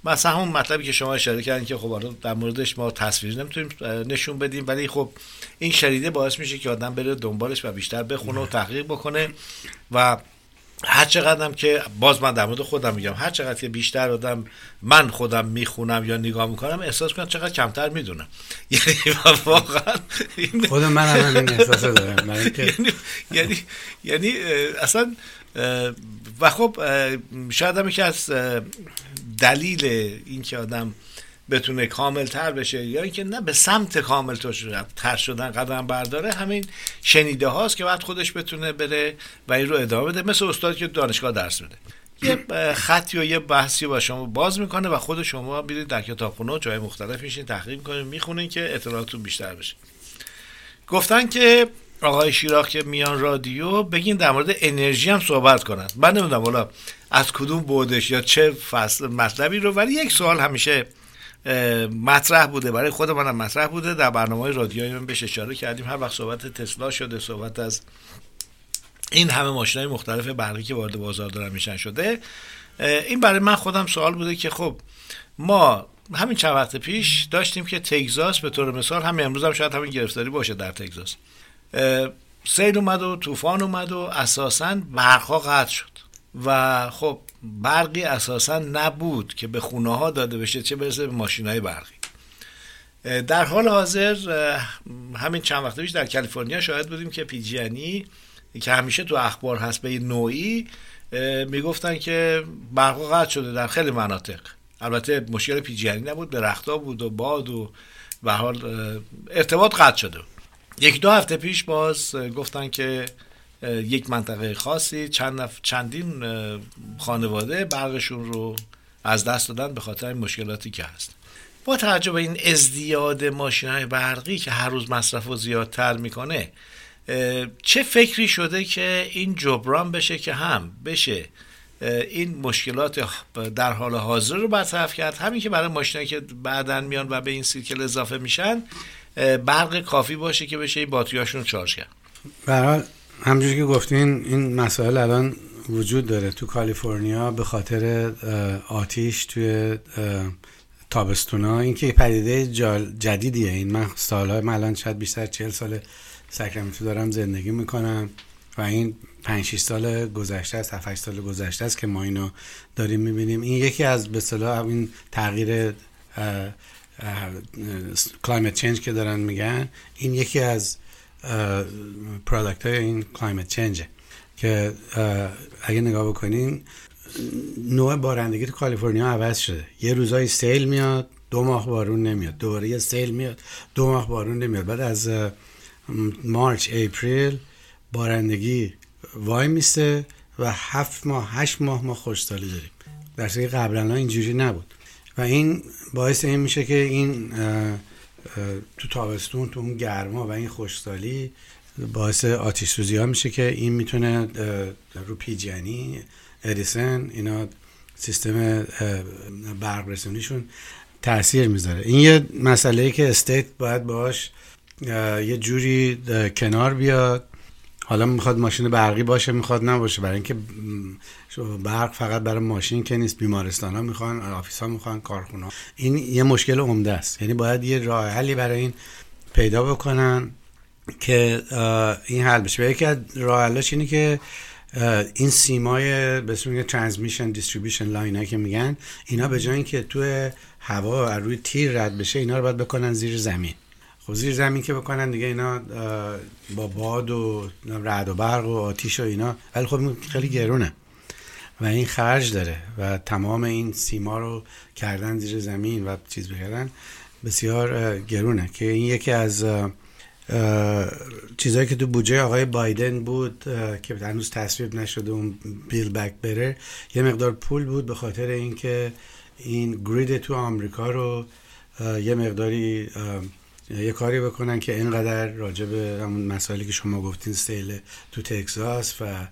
S1: مثلا همون مطلبی که شما اشاره کردین که خب در موردش ما تصویر نمی‌تونیم نشون بدیم ولی خب این شنیده باعث میشه که آدم بره دنبالش و بیشتر بخونه و تحقیق بکنه و هر چقدرم که باز من در مورد خودم میگم هر چقدر که بیشتر آدم من خودم می‌خونم یا نگاه می‌کنم احساس کنم چقدر کمتر می‌دونم. یعنی واقعا
S2: خود من هم این احساس دارم.
S1: یعنی یعنی یعنی اصلا و خب شاید هم یکی از دلیل اینکه آدم بتونه کامل تر بشه یا اینکه نه به سمت کامل تر شدن قدم برداره همین شنیده هاست که بعد خودش بتونه بره و این رو ادامه بده. مثل استاد که دانشگاه درس بده. یه خطی و یه بحثی با شما باز می‌کنه و خود شما میرید در کتابخونه و جای مختلف میشین تحقیق می‌کنین می‌خونین که اطلاعاتتون بیشتر بشه. گفتن که آقای شیراخ که میان رادیو بگین در مورد انرژی هم صحبت کنن. من نمی‌دونم حالا از کدوم بودش یا چه فصل مطلبی رو ولی یک سوال همیشه مطرح بوده. برای خود منم مطرح بوده. در برنامه رادیویی من بهش اشاره کردیم. هر وقت صحبت تسلا شده صحبت از این همه ماشین های مختلف برقی که وارد بازار دارن میشن شده این برای من خودم سوال بوده که خب ما همین چند وقت پیش داشتیم که تگزاس به طور مثال همین امروز هم شاید همین گرفتاری باشه در تگزاس سیل اومد و طوفان اومد و اساسا برقها قطع شد. و خب برقی اساسا نبود که به خونه ها داده بشه چه برسه به ماشین های برقی در حال حاضر همین چند وقت پیش در کالیفرنیا شاهد بودیم که پیجیانی که همیشه تو اخبار هست به نوعی می‌گفتن که برق قطع شده در خیلی مناطق البته مشکل پیجیانی نبود درختها بود و باد و به حال ارتباط قطع شده. یک دو هفته پیش باز گفتن که یک منطقه خاصی چند نف... چندین خانواده برقشون رو از دست دادن به خاطر این مشکلاتی که هست. با توجه به این ازدیاد ماشین های برقی که هر روز مصرف رو زیادتر می‌کنه چه فکری شده که این جبران بشه که هم بشه این مشکلات در حال حاضر رو برطرف کرد؟ همین که برای ماشینایی که بعدا میان و به این سیکل اضافه میشن برق کافی باشه که بشه این باتریاشون رو چارج کرد.
S2: همجوری که گفتین این مسائل الان وجود داره تو کالیفرنیا به خاطر آتیش توی تابستونا. این که پدیده جدیدیه. این من سالهای من الان شاید بیشتر چهل سال ساکرامنتو دارم زندگی می‌کنم و این 5 سال گذشته است 7 سال گذشته است که ما اینو داریم می‌بینیم. این یکی از به اصطلاح این تغییر climate change که دارن میگن این یکی از product های این climate change ه که اگه نگاه بکنین نوع بارندگی تو کالیفرنیا عوض شده. یه روزای سیل میاد دو ماه بارون نمیاد. دوباره یه سیل میاد دو ماه بارون نمیاد. بعد از مارچ اپریل بارندگی وای میسته و هفت ماه هشت ماه ما خوشسالی داریم. در صورتی قبلا اینجوری نبود. و این باعث این میشه که این تو تابستون تو اون گرما و این خوشسالی باعث آتیش سوزی ها میشه که این می‌تونه رو پیجنی ادیسن اینا سیستم برق رسونیشون تاثیر می‌ذاره. این یه مسئله که state باید باش یه جوری کنار بیاد. حالا می‌خواد ماشین برقی باشه می‌خواد نباشه. برای اینکه برق فقط برای ماشین که نیست. بیمارستان ها می‌خوان office ها می‌خوان کارخونه این یه مشکل عمده است. یعنی باید یه راه حلی برای این پیدا بکنن که این حل بشه. یکی از راه حلاش اینه که این سیمای به اسم transmission distribution line که میگن اینا به جای اینکه تو هوا روی تیر رد بشه اینا رو باید بکنن زیر زمین. خب زیر زمین که بکنن دیگه اینا با باد و رعد و برق و آتیش و اینا. ولی خب خیلی گرونه و این خرج داره و تمام این سیما رو کردن زیر زمین و چیز بکردن بسیار گرونه. که این یکی از چیزهایی که تو بودجه آقای بایدن بود که هنوز تصویب نشده اون بیل بک بره یه مقدار پول بود به خاطر اینکه این گرید تو آمریکا رو یه مقداری یه کاری بکنن که اینقدر راجع به همون مسائلی که شما گفتین سیل تو تکساس و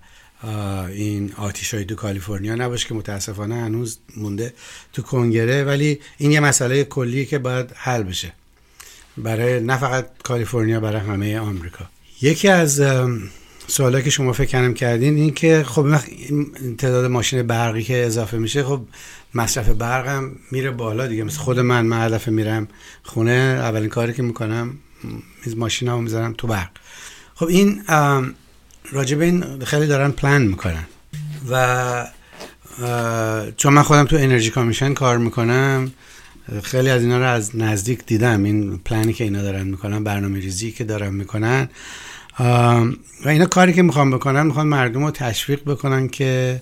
S2: این آتیش های تو کالیفرنیا نباشه که متاسفانه هنوز مونده تو کنگره. ولی این یه مسئله کلی که باید حل بشه. برای نه فقط کالیفرنیا برای همه آمریکا. یکی از سوالی که شما فکر کردین این که خب تعداد ماشین برقی که اضافه میشه خب مصرف برقم میره بالا دیگه. مثل خود من من میرم خونه اولین کاری که می‌کنم ماشین رو می‌ذارم تو برق. خب این راجب این خیلی دارن پلان می‌کنن. و چون من خودم تو انرژی کامیشن کار می‌کنم خیلی از اینا رو از نزدیک دیدم. این پلانی که اینا دارن می‌کنن برنامه ریزی که دارن می‌کنن. و اینا کاری که می‌خوان بکنن می‌خوان مردم رو تشویق بکنن که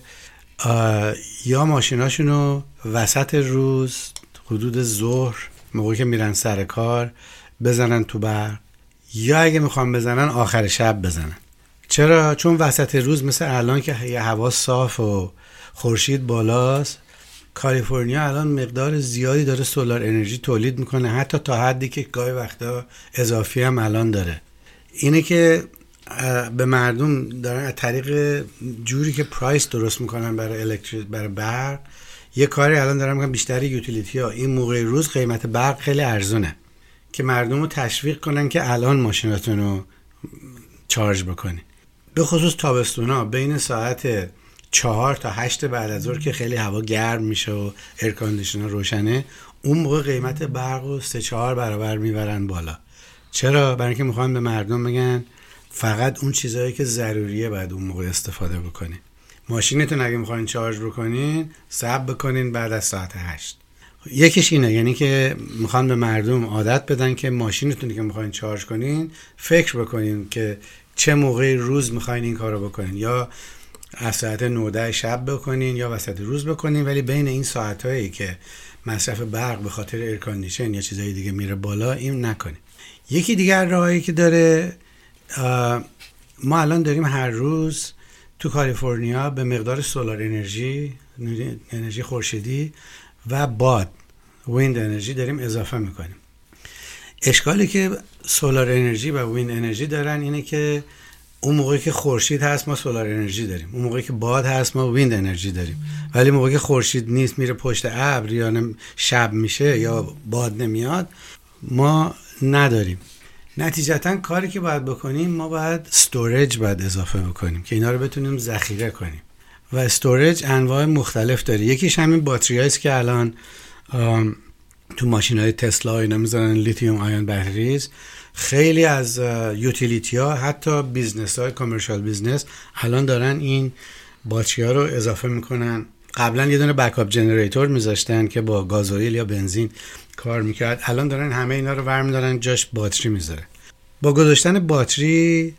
S2: یا ماشیناشون رو وسط روز حدود ظهر موقعی که میرن سر کار بزنن تو برق یا اگه می‌خوان بزنن آخر شب بزنن. چرا؟ چون وسط روز مثل الان که هوا صاف و خورشید بالاست کالیفرنیا الان مقدار زیادی داره سولار انرژی تولید می‌کنه. حتی تا حدی که گاهی وقتا اضافی هم الان داره. اینه که به مردم دارن از طریق جوری که پرایس درست می‌کنن برای الکتریک برای برق یه کاری الان دارن می‌کنن بیشتری یوتیلیتی ها. این موقع روز قیمت برق خیلی ارزونه که مردم رو تشویق کنن که الان ماشیناتون رو charge بکنی. به خصوص تابستونا بین ساعت چهار تا هشت بعد از ظهر که خیلی هوا گرم میشه و air conditioner روشنه اون موقع قیمت برق رو سه چهار برابر می‌برن بالا. چرا؟ برای اینکه می‌خوان به مردم بگن فقط اون چیزهایی که ضروریه باید اون موقع استفاده بکنین. ماشینتون اگه می‌خواین charge بکنین صبر بکنین بعد از ساعت هشت. یکیش اینه یعنی که می‌خوان به مردم عادت بدن که ماشینتون که می‌خواین charge کنین فکر بکنین که چه موقع روز می‌خواین این کارو بکنین. یا از ساعت 19 شب بکنین یا وسط روز بکنین ولی بین این ساعت هایی که مصرف برق به خاطر air condition یا چیزهای دیگه میره بالا این نکنین. یکی دیگر راهی که داره ما الان داریم هر روز تو کالیفرنیا یه مقدار solar energy انرژی خورشیدی و باد wind energy داریم اضافه می‌کنیم. اشکالی که solar energy و wind energy دارن اینه که اون موقعی که خورشید هست ما solar energy داریم. اون موقعی که باد هست ما wind energy داریم. ولی موقعی که خورشید نیست میره پشت ابر یا شب میشه یا باد نمیاد ما نداریم. نتیجتا کاری که باید بکنیم ما باید storage باید اضافه بکنیم که اینا رو بتونیم ذخیره کنیم. و storage انواع مختلف داره. یکیش همین باتری است که الان تو ماشین های تسلا اینا می‌ذارن lithium ion batteries. خیلی از utility ها حتی business های commercial business الان دارن این باتری ها رو اضافه می‌کنن. قبلا یه دونه backup generator میذاشتن که با گازوئیل یا بنزین کار می‌کرد. الان دارن همه اینا رو ورمیدارن جاش باتری می‌ذاره. با گذاشتن باتری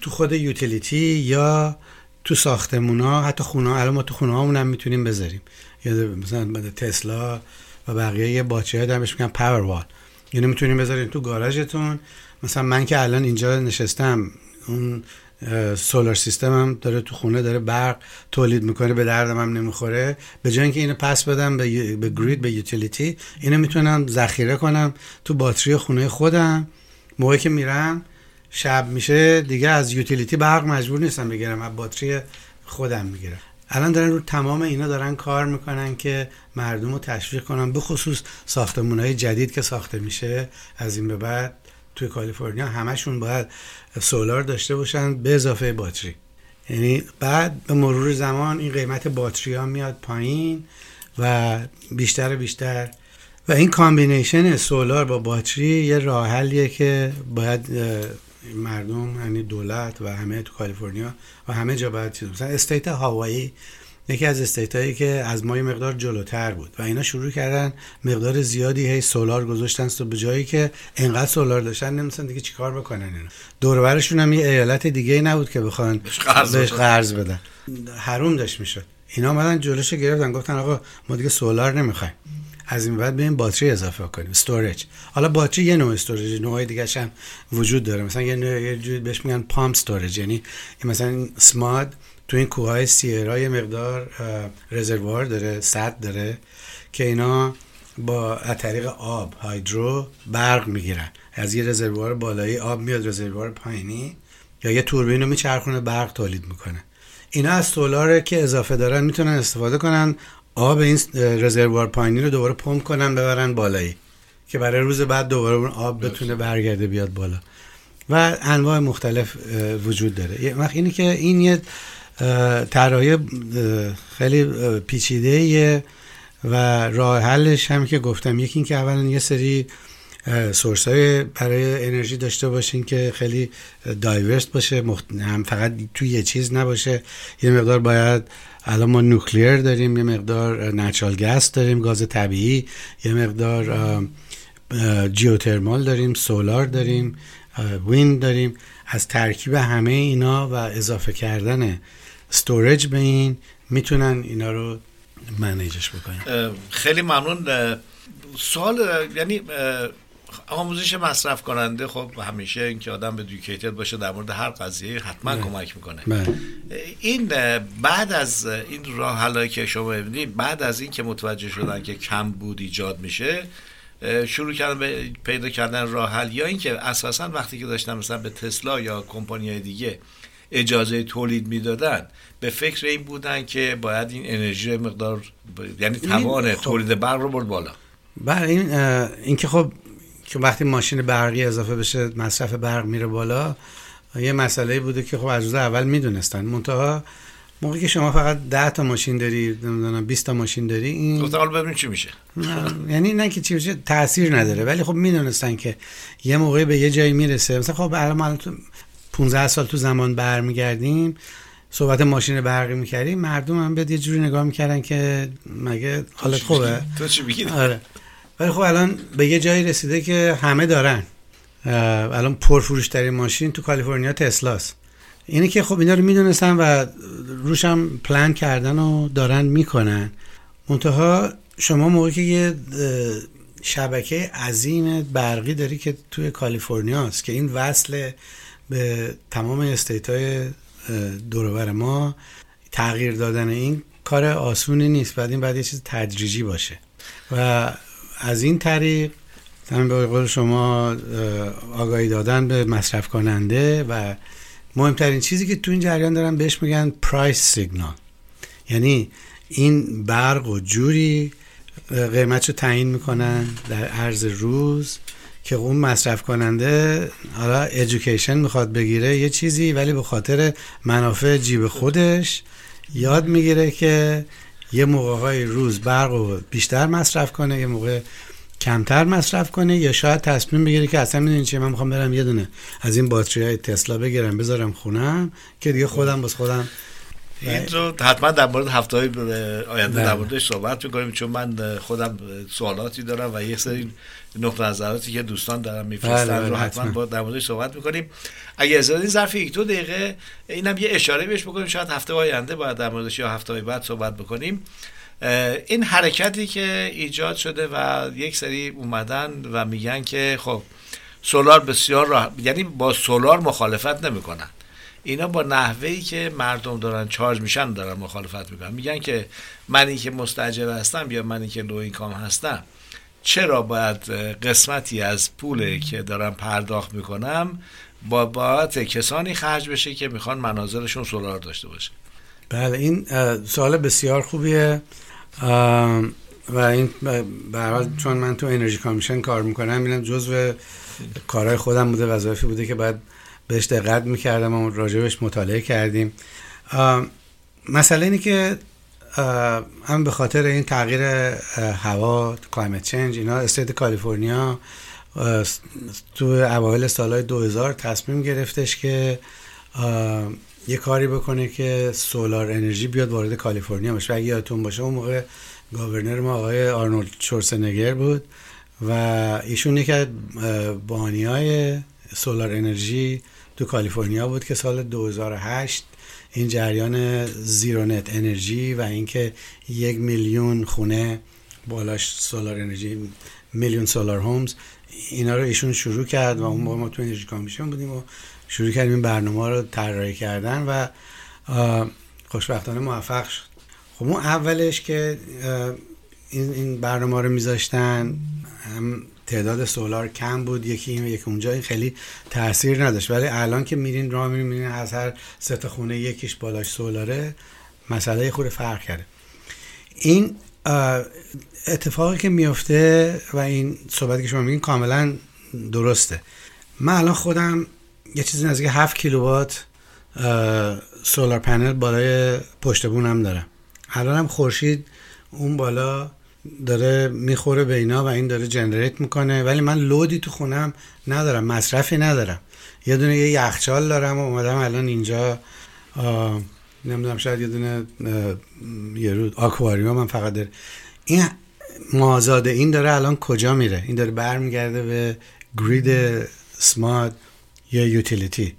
S2: تو خود یوتیلیتی یا تو ساختمون ها حتی خونه الان ما تو خونه هم می‌تونیم بذاریم. یا مثلا تسلا و بقیه یه باتری ها بهش میگن پاور وال. یعنی می‌تونیم بذاریم تو گاراژتون. مثلا من که الان اینجا نشستم اون سولار سیستم هم داره تو خونه داره برق تولید می‌کنه به دردم هم نمی‌خوره. به جای اینکه اینو پس بدم به, به گرید به یوتیلیتی اینو می‌تونم ذخیره کنم تو باتری خونه خودم. موقعی که میرم شب میشه دیگه از یوتیلیتی برق مجبور نیستم بگیرم از باتری خودم می‌گیرم. الان دارن رو تمام اینا دارن کار می‌کنن که مردم رو تشویق کنن به خصوص ساختمون های جدید که ساخته میشه. از این به بعد توی کالیفرنیا همشون باید سولار داشته باشن به اضافه باتری. یعنی بعد به مرور زمان این قیمت باتری ها میاد پایین و بیشتر و بیشتر. و این combination solar با باتری یه راه حلیه که باید مردم یعنی دولت و همه تو کالیفرنیا و همه جا باید چیز مثلا state هاوایی یکی از state هایی که از ما مقدار جلوتر بود و اینا شروع کردن مقدار زیادی هی solar گذاشتن تو به جایی که انقدر solar داشتن نمی‌دونستن دیگه چیکار بکنن اینا. دورورشون هم یه ایالت دیگه نبود که بخوان بهش قرض بدن. حروم داشت می‌شد. اینا آمدن جلوش گرفتن گفتن آقا ما دیگه solar نمی‌خوایم. از این بعد بیایم باتری اضافه کنیم storage. حالا باتری یه نوع storage نوع دیگه هم وجود داره. مثلا یه نوع یه جوری بهش میگن pump storage. یعنی مثلا سماد تو این کوههای سیرا یه مقدار reservoir داره سد داره که اینا با از طریق آب hydro برق می‌گیرن. از یه reservoir بالایی آب میاد reservoir پایینی یا یه توربین رو میچرخونه برق تولید می‌کنه. اینا از سولار که اضافه دارن می‌تونن استفاده کنن آب این رزروار پایینی رو دوباره پمپ کنن ببرن بالایی که برای روز بعد دوباره اون آب بتونه برگرده بیاد بالا. و انواع مختلف وجود داره. وقت اینی که این یه طراحی خیلی پیچیده و راه حلش هم که گفتم. یکی این که اولا یه سری source های برای انرژی داشته باشین که خیلی diverse باشه هم فقط توی یه چیز نباشه. یه مقدار باید الان ما nuclear داریم یه مقدار natural gas داریم گاز طبیعی. یه مقدار geothermal داریم solar داریم wind داریم. از ترکیب همه اینا و اضافه کردن storage به این می‌تونن اینا رو manage ش بکنن.
S1: خیلی ممنون. سوال یعنی آموزش مصرف کننده خب همیشه اینکه آدم ادوکیتد باشه در مورد هر قضیه حتما کمک می‌کنه. این بعد از این راه حلایی که شما ببینید بعد از این که متوجه شدن که کم بود ایجاد میشه شروع کردن به پیدا کردن راه حل یا اینکه اساسا وقتی که داشتن مثلا به تسلا یا کمپانی دیگه اجازه تولید می‌دادن. به فکر این بودن که باید این انرژی مقدار یعنی توان خب. تولید برق رو برد بالا.
S2: بله این اینکه خب که وقتی ماشین برقی اضافه بشه مصرف برق میره بالا یه مسئله بوده که خب از روز اول می‌دونستن. منتها موقعی که شما فقط 10 تا ماشین داری نمی‌دونم 20 تا ماشین داری این
S1: گفتم حالا ببین چی میشه.
S2: یعنی نه که چی میشه تاثیر نداره. ولی خب می‌دونستن که یه موقعی به یه جایی می‌رسه. مثلا خب الان 15 سال تو زمان برمیگردیم صحبت ماشین برقی می‌کردیم. مردم هم به یه جوری نگاه می‌کردن که مگه حالت خوبه؟
S1: تو چی میگی؟
S2: آره. ولی خب الان به یه جایی رسیده که همه دارن. الان پرفروشترین ماشین تو کالیفرنیا تسلاست. اینه که خب اینا رو می‌دونستن و روش هم پلان کردن و دارن می‌کنن. منتها شما موقعی که یه شبکه عظیم برقی داری که توی کالیفرنیا است که این وصل به تمام استیت های دورور ما تغییر دادن این کار آسونی نیست. بعد این بعد یه چیز تدریجی باشه. و از این طریق همین به قول شما آگاهی دادن به مصرف کننده و مهمترین چیزی که تو این جریان دارن بهش میگن پرایس سیگنال یعنی این برق و جوری قیمت رو تعیین می‌کنن در عرض روز. که اون مصرف کننده حالا ادویکیشن می‌خواد بگیره یه چیزی ولی به خاطر منافع جیب خودش یاد می‌گیره که یه موقع های روز برق رو بیشتر مصرف کنه یه موقع کمتر مصرف کنه یا شاید تصمیم بگیره که اصلا می‌دونی چیه من می‌خوام برم یه دونه از این باتری های تسلا بگیرم بذارم خونم که دیگه خودم باز خودم
S1: این رو حتما در مورد هفته های آینده
S2: بله.
S1: در موردش صحبت می‌کنیم چون من خودم سوالاتی دارم و یک سری نقطه نظراتی که دوستان دارم
S2: بله،
S1: میفرستن
S2: بله،
S1: رو حتما. با در موردش صحبت می‌کنیم. اگه از این ظرف یک دو دقیقه اینم یه اشاره بهش بکنیم. شاید هفته آینده باید در موردش یا هفته های بعد صحبت بکنیم. این حرکتی که ایجاد شده و یک سری اومدن و میگن که خب سولار بسیار راه... یعنی با سولار مخالفت نمی‌کنن. اینا با نحوهی که مردم دارن چارج میشن دارن مخالفت می‌کنن. میگن که منی که مستجر هستم یا منی که لو اینکام هستم چرا باید قسمتی از پول که دارم پرداخت می‌کنم با باعث کسانی خرج بشه که می‌خوان مناظرشون سولار داشته باشه؟
S2: بله این سوال بسیار خوبیه. و این حال چون من تو انرژی کامیشن کار می‌کنم اینم جزو کارهای خودم بوده وظایفی بوده که باید بهش دقت می‌کردم و راجبش مطالعه کردیم. مسئله اینه که هم به خاطر این تغییر هوا climate change اینا state کالیفرنیا تو اوایل سالهای 2000 تصمیم گرفتش که یه کاری بکنه که solar energy بیاد وارد کالیفرنیا بشه. اگه یادتون باشه اون موقع governor ما آقای آرنولد شوارتزنگر بود و ایشون یکی از بانی solar energy تو کالیفرنیا بود که سال 2008 این جریان زیرونت انرژی و اینکه یک میلیون خونه بالاش سولار انرژی میلیون سولار هومز اینا رو ایشون شروع کرد و اون موقع ما تو انرژی کامیشن بودیم و شروع کردیم این برنامه رو طراحی کردن و خوشبختانه موفق شد. خب اون اولش که این برنامه رو میذاشتن تعداد سولار کم بود یکی این و یکی اونجا خیلی تاثیر نداشت. ولی الان که میرین راه میرین میرین از هر سه خونه یکیش بالاش سولاره مسئله خود فرق کرده. این اتفاقی که میفته و این صحبتی که شما میگین کاملا درسته. من الان خودم یه چیزی نزدیک 7 کیلووات سولار پنل بالای پشت بونم دارم. الان هم خورشید اون بالا داره می‌خوره به اینا و این داره جنریت می‌کنه. ولی من لودی تو خونم ندارم مصرفی ندارم. یه دونه یه یخچال دارم و اومدم الان اینجا نمی‌دونم شاید یه دونه یه رو آکواریوم هم فقط داره. این مازاده این داره الان کجا میره؟ این داره برمیگرده به گرید سمارت یا یوتیلیتی.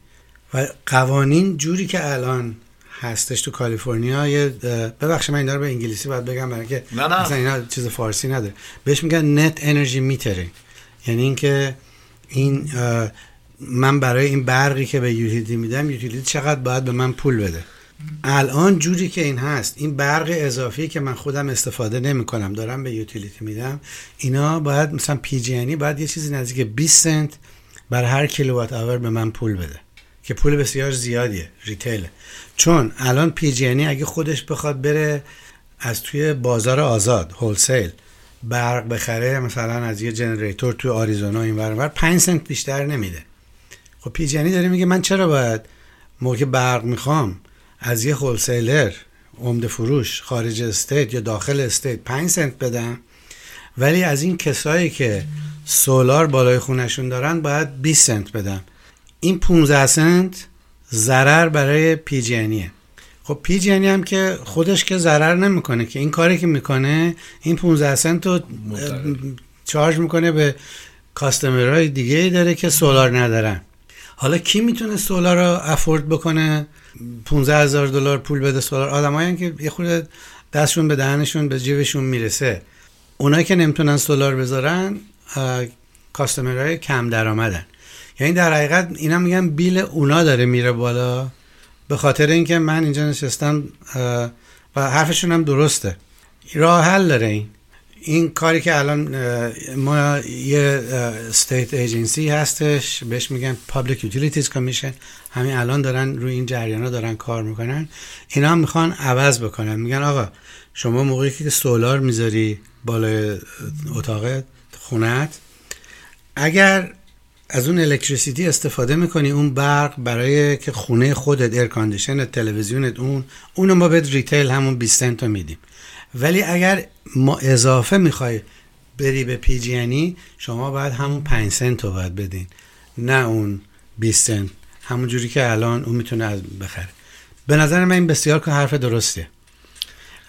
S2: و قوانین جوری که الان هستش تو کالیفرنیا. یه ببخشید من اینا رو به انگلیسی باید بگم برای که
S1: نه، نه.
S2: اصلا اینا چیز فارسی نداره. بهش میگن net energy metering یعنی اینکه این من برای این برقی که به utility میدم utility چقدر باید به من پول بده. الان جوری که این هست این برق اضافی که من خودم استفاده نمی کنم دارم به utility میدم اینا باید مثلا PG&E باید یه چیزی نزدیک 20 سنت بر هر کیلووات hour به من پول بده که پول بسیار زیادیه retail ه چون الان PG&E اگه خودش بخواد بره از توی بازار آزاد wholesale برق بخره مثلا از یه generator توی آریزونا این ور 5 سنت بیشتر نمیده. خب PG&E داره میگه من چرا باید موقع برق می‌خوام از یه wholesaler عمده فروش خارج state یا داخل استیت 5 سنت بدم؟ ولی از این کسایی که solar بالای خونشون دارن باید 20 سنت بدم. این 15 سنت ضرر برای PG&E خب PG&E هم که خودش که ضرر نمی‌کنه که این کاری که می‌کنه این 15 سنت رو charge می‌کنه به customer های دیگه ای داره که solar ندارن. حالا کی می‌تونه solar رو afford بکنه؟ 15 هزار دلار پول بده solar. آدمایی که یه خورده دستشون به دهنشون به جیبشون می‌رسه. اونایی که نمی‌تونن سولار بذارن کاستمرهای کم درآمدن. یعنی در حقیقت اینا میگن بیل اونا داره میره بالا. به خاطر اینکه من اینجا نشستم و حرفشون هم درسته. راه حل داره این. این کاری که الان ما یه استیت ایجنسی هستش بهش میگن Public Utilities Commission. همین الان دارن روی این جریانا دارن کار می‌کنن. اینا می‌خوان عوض بکنن. میگن آقا شما موقعی که solar می‌ذاری بالای اتاق خونت اگر از اون electricity استفاده می‌کنی اون برق برای که خونه خودت ایر تلویزیونت اون اونو ما بهت retail همون 20 سنت میدیم. ولی اگر ما اضافه می‌خوای بری به پیجینی شما باید همون 5 سنت رو باید بدین. نه اون 20 سنت. همون جوری که الان اون می‌تونه از بخره. به نظر من این بسیار که حرف درستیه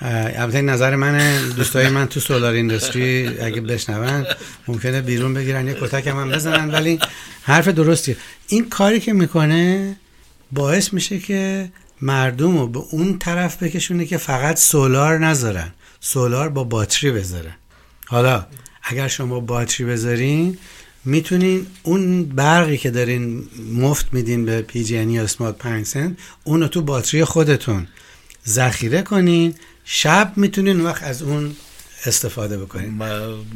S2: البته این نظر منه. دوستای من تو سولار ایندستری اگه بشنون ممکنه بیرون بگیرن یه کتک هم بزنن ولی حرف درستیه. این کاری که می‌کنه باعث میشه که مردم رو به اون طرف بکشونه که فقط سولار نذارن. سولار با باتری بذارن حالا اگر شما باتری بذارین می‌تونین اون برقی که دارین مفت میدین به پی جی یا اسمارت 5 سنت اون رو تو باتری خودتون ذخیره کنین شب می‌تونین وقت از اون استفاده بکنین.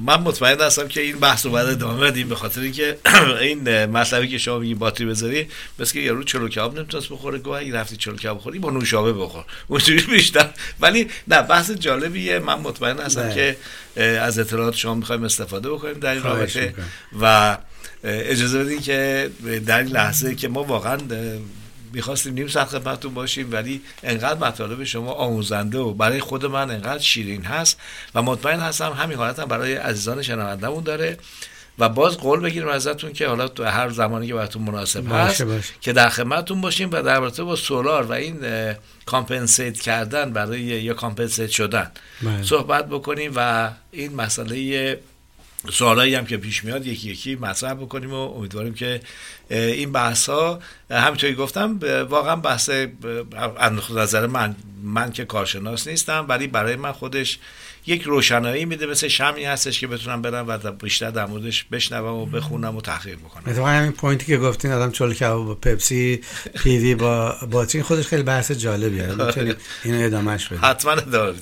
S1: من مطمئن هستم که این بحث رو باید ادامه بدیم به خاطر اینکه این مطلبی که شما میگی باتری بذاری بس که یارو چلو کباب نمی‌تونست بخوره گوه اگه رفتی چلو کباب بخوری با نوشابه بخور. اونجوری بیشتر. ولی نه بحث جالبیه. من مطمئن هستم ده. که از اطلاعات شما می‌خوایم استفاده بکنیم در این رابطه. و اجازه بدین که در این لحظه که ما واقعا می‌خواستیم نیم ساعت خدمتتون باشیم ولی انقدر مطالب شما آموزنده و برای خود من انقدر شیرین هست و مطمئن هستم همین حالت هم برای عزیزان شنوندمون داره و باز قول بگیریم ازتون که حالا تو هر زمانی که براتون مناسب هست باشه. که در خدمتتون باشیم و در رابطه با سولار و این compensate کردن برای یا compensate شدن بله. صحبت بکنیم و این مسئله سوالایی هم که پیش میاد یکی یکی مطرح بکنیم و امیدواریم که این بحث ها همینطوری گفتم واقعا بحث نظر من من که کارشناس نیستم ولی برای من خودش یک روشنایی میده مثل شمعی هستش که بتونم برم و بیشتر در موردش بشنوم و بخونم و تحقیق بکنم.
S2: اتفاقا همین point ی که گفتین آدم چلو کباب با پپسی پیوی با باترین خودش خیلی بحث جالبیه. می‌تونید اینو ادامهش بدید
S1: حتما ادامه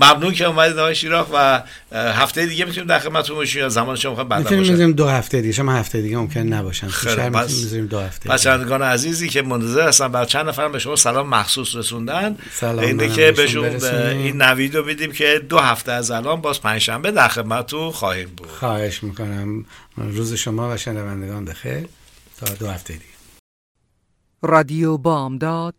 S1: ممنون که اومدید آقای شیراخ و هفته دیگه می‌تونیم در خدمتتون باشیم. یا زمان شما می‌خوام بعدا
S2: می‌تونیم دو هفته دیگه. شما هفته دیگه ممکن نباشن. خیلی می‌تونیم دو هفته
S1: بچه‌گان عزیزی که منتظر هستن بعد چند نفر به شما سلام مخصوص رسوندن. اینه که بهشون این نوید رو میدیم که دو هفته از الان باز پنجشنبه در خدمتتون خواهیم بود.
S2: خواهش می‌کنم. روز شما و شنوندگان بخیر تا دو هفته دیگه.
S5: رادیو بامداد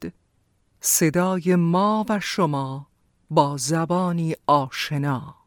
S5: صدای ما و شما. با زبانی آشنا.